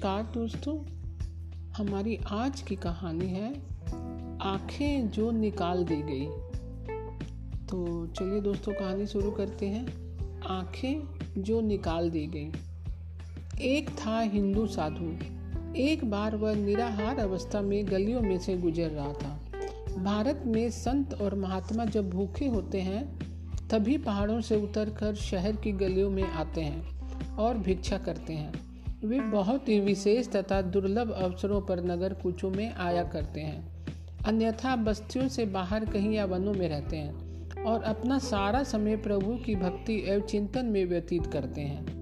नमस्कार दोस्तों, हमारी आज की कहानी है, आँखें जो निकाल दी गई। तो चलिए दोस्तों, कहानी शुरू करते हैं। आँखें जो निकाल दी गई। एक था हिंदू साधु। एक बार वह निराहार अवस्था में गलियों में से गुजर रहा था। भारत में संत और महात्मा जब भूखे होते हैं, तभी पहाड़ों से उतरकर शहर की गलियों में आते हैं और भिक्षा करते हैं। वे बहुत ही विशेष तथा दुर्लभ अवसरों पर नगर कुचों में आया करते हैं। अन्यथा बस्तियों से बाहर कहीं या वनों में रहते हैं और अपना सारा समय प्रभु की भक्ति एवं चिंतन में व्यतीत करते हैं।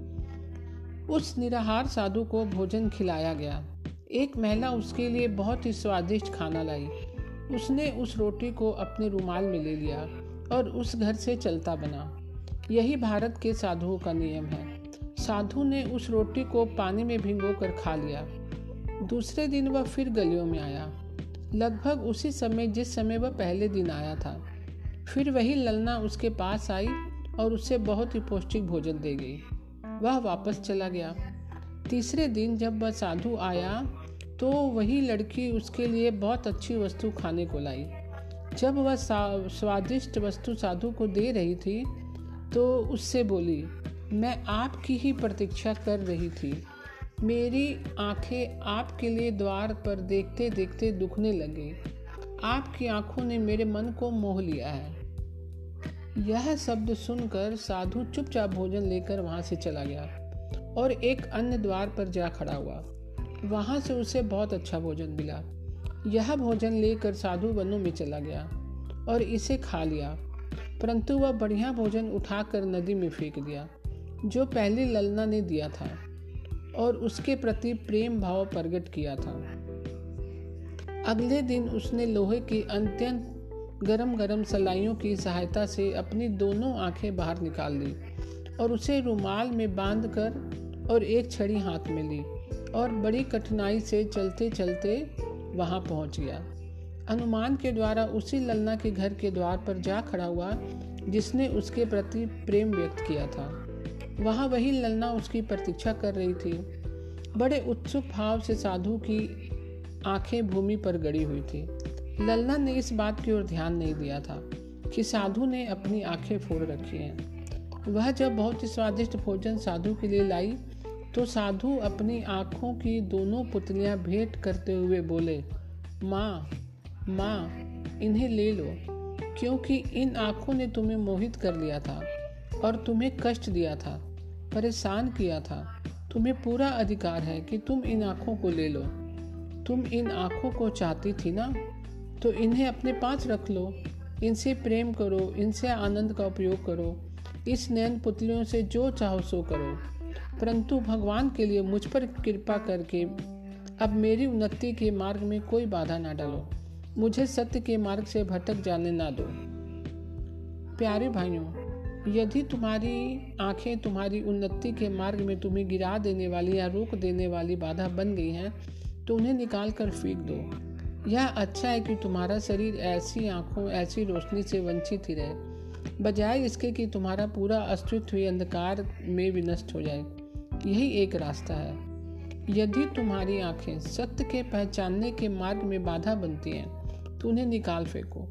उस निराहार साधु को भोजन खिलाया गया। एक महिला उसके लिए बहुत ही स्वादिष्ट खाना लाई। उसने उस रोटी को अपने रुमाल में ले लिया और उस घर से चलता बना। यही भारत के साधुओं का नियम है। साधु ने उस रोटी को पानी में भिगो कर खा लिया। दूसरे दिन वह फिर गलियों में आया। लगभग उसी समय जिस समय वह पहले दिन आया था, फिर वही ललना उसके पास आई और उसे बहुत ही पौष्टिक भोजन दे गई। वह वापस चला गया। तीसरे दिन जब वह साधु आया तो वही लड़की उसके लिए बहुत अच्छी वस्तु खाने को लाई। जब वह स्वादिष्ट वस्तु साधु को दे रही थी तो उससे बोली मैं आपकी ही प्रतीक्षा कर रही थी। मेरी आँखें आपके लिए द्वार पर देखते देखते दुखने लगे। आपकी आँखों ने मेरे मन को मोह लिया है। यह शब्द सुनकर साधु चुपचाप भोजन लेकर वहाँ से चला गया और एक अन्य द्वार पर जा खड़ा हुआ। वहाँ से उसे बहुत अच्छा भोजन मिला। यह भोजन लेकर साधु वनों में चला गया और इसे खा लिया, परंतु वह बढ़िया भोजन उठाकर नदी में फेंक दिया। जो पहले ललना ने दिया था और उसके प्रति प्रेम भाव प्रकट किया था। अगले दिन उसने लोहे की अत्यंत गरम गरम सलाइयों की सहायता से अपनी दोनों आँखें बाहर निकाल ली और उसे रुमाल में बांधकर और एक छड़ी हाथ में ली और बड़ी कठिनाई से चलते चलते वहाँ पहुँच गया। अनुमान के द्वारा उसी ललना के घर के द्वार पर जा खड़ा हुआ, जिसने उसके प्रति प्रेम व्यक्त किया था। वहाँ वही ललना उसकी प्रतीक्षा कर रही थी। बड़े उत्सुक भाव से साधु की आँखें भूमि पर गड़ी हुई थी। ललना ने इस बात की ओर ध्यान नहीं दिया था कि साधु ने अपनी आँखें फोड़ रखी हैं। वह जब बहुत ही स्वादिष्ट भोजन साधु के लिए लाई तो साधु अपनी आँखों की दोनों पुतलियाँ भेंट करते हुए बोले, माँ माँ, इन्हें ले लो, क्योंकि इन आँखों ने तुम्हें मोहित कर लिया था और तुम्हें कष्ट दिया था। परेशान किया था। तुम्हें पूरा अधिकार है कि तुम इन आँखों को ले लो। तुम इन आँखों को चाहती थी ना? तो इन्हें अपने पास रख लो। इनसे प्रेम करो, इनसे आनंद का उपयोग करो। इस नयन पुतलियों से जो चाहो सो करो। परंतु भगवान के लिए मुझ पर कृपा करके अब मेरी उन्नति के मार्ग में कोई बाधा ना डालो। मुझे सत्य के मार्ग से भटक जाने ना दो। प्यारे भाइयों यदि तुम्हारी आँखें तुम्हारी उन्नति के मार्ग में तुम्हें गिरा देने वाली या रोक देने वाली बाधा बन गई हैं तो उन्हें निकाल कर फेंक दो। यह अच्छा है कि तुम्हारा शरीर ऐसी आँखों, ऐसी रोशनी से वंचित ही रहे, बजाय इसके कि तुम्हारा पूरा अस्तित्व अंधकार में विनष्ट हो जाए। यही एक रास्ता है। यदि तुम्हारी आँखें सत्य के पहचानने के मार्ग में बाधा बनती हैं तो उन्हें निकाल फेंको।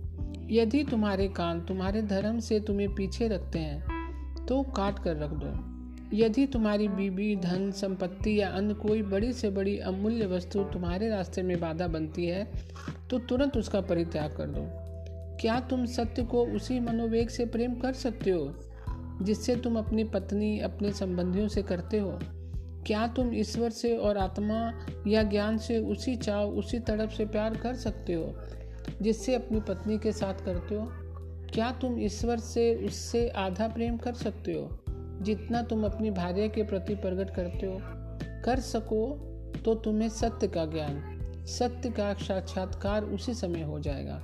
यदि तुम्हारे कान तुम्हारे धर्म से तुम्हें पीछे रखते हैं तो काट कर रख दो। यदि तुम्हारी बीबी, धन, संपत्ति या अन्य कोई बड़ी से बड़ी अमूल्य वस्तु तुम्हारे रास्ते में बाधा बनती है तो तुरंत उसका परित्याग कर दो। क्या तुम सत्य को उसी मनोवेग से प्रेम कर सकते हो, जिससे तुम अपनी पत्नी, अपने संबंधियों से करते हो? क्या तुम ईश्वर से और आत्मा या ज्ञान से उसी चाव, उसी तड़प से प्यार कर सकते हो जिससे अपनी पत्नी के साथ करते हो? क्या तुम ईश्वर से उससे आधा प्रेम कर सकते हो? जितना तुम अपनी भार्य के प्रति प्रकट करते हो। कर सको तो तुम्हें सत्य का ज्ञान, सत्य का साक्षात्कार उसी समय हो जाएगा।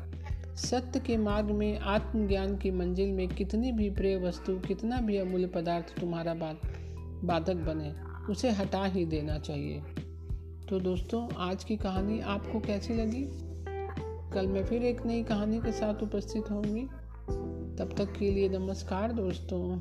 सत्य के मार्ग में आत्मज्ञान की मंजिल में कितनी भी प्रिय वस्तु, कितना भी अमूल्य पदार्थ तुम्हारा बात बाधक बने, उसे हटा ही देना चाहिए। तो दोस्तों, आज की कहानी आपको कैसी लगी? कल मैं फिर एक नई कहानी के साथ उपस्थित होंगी। तब तक के लिए नमस्कार दोस्तों।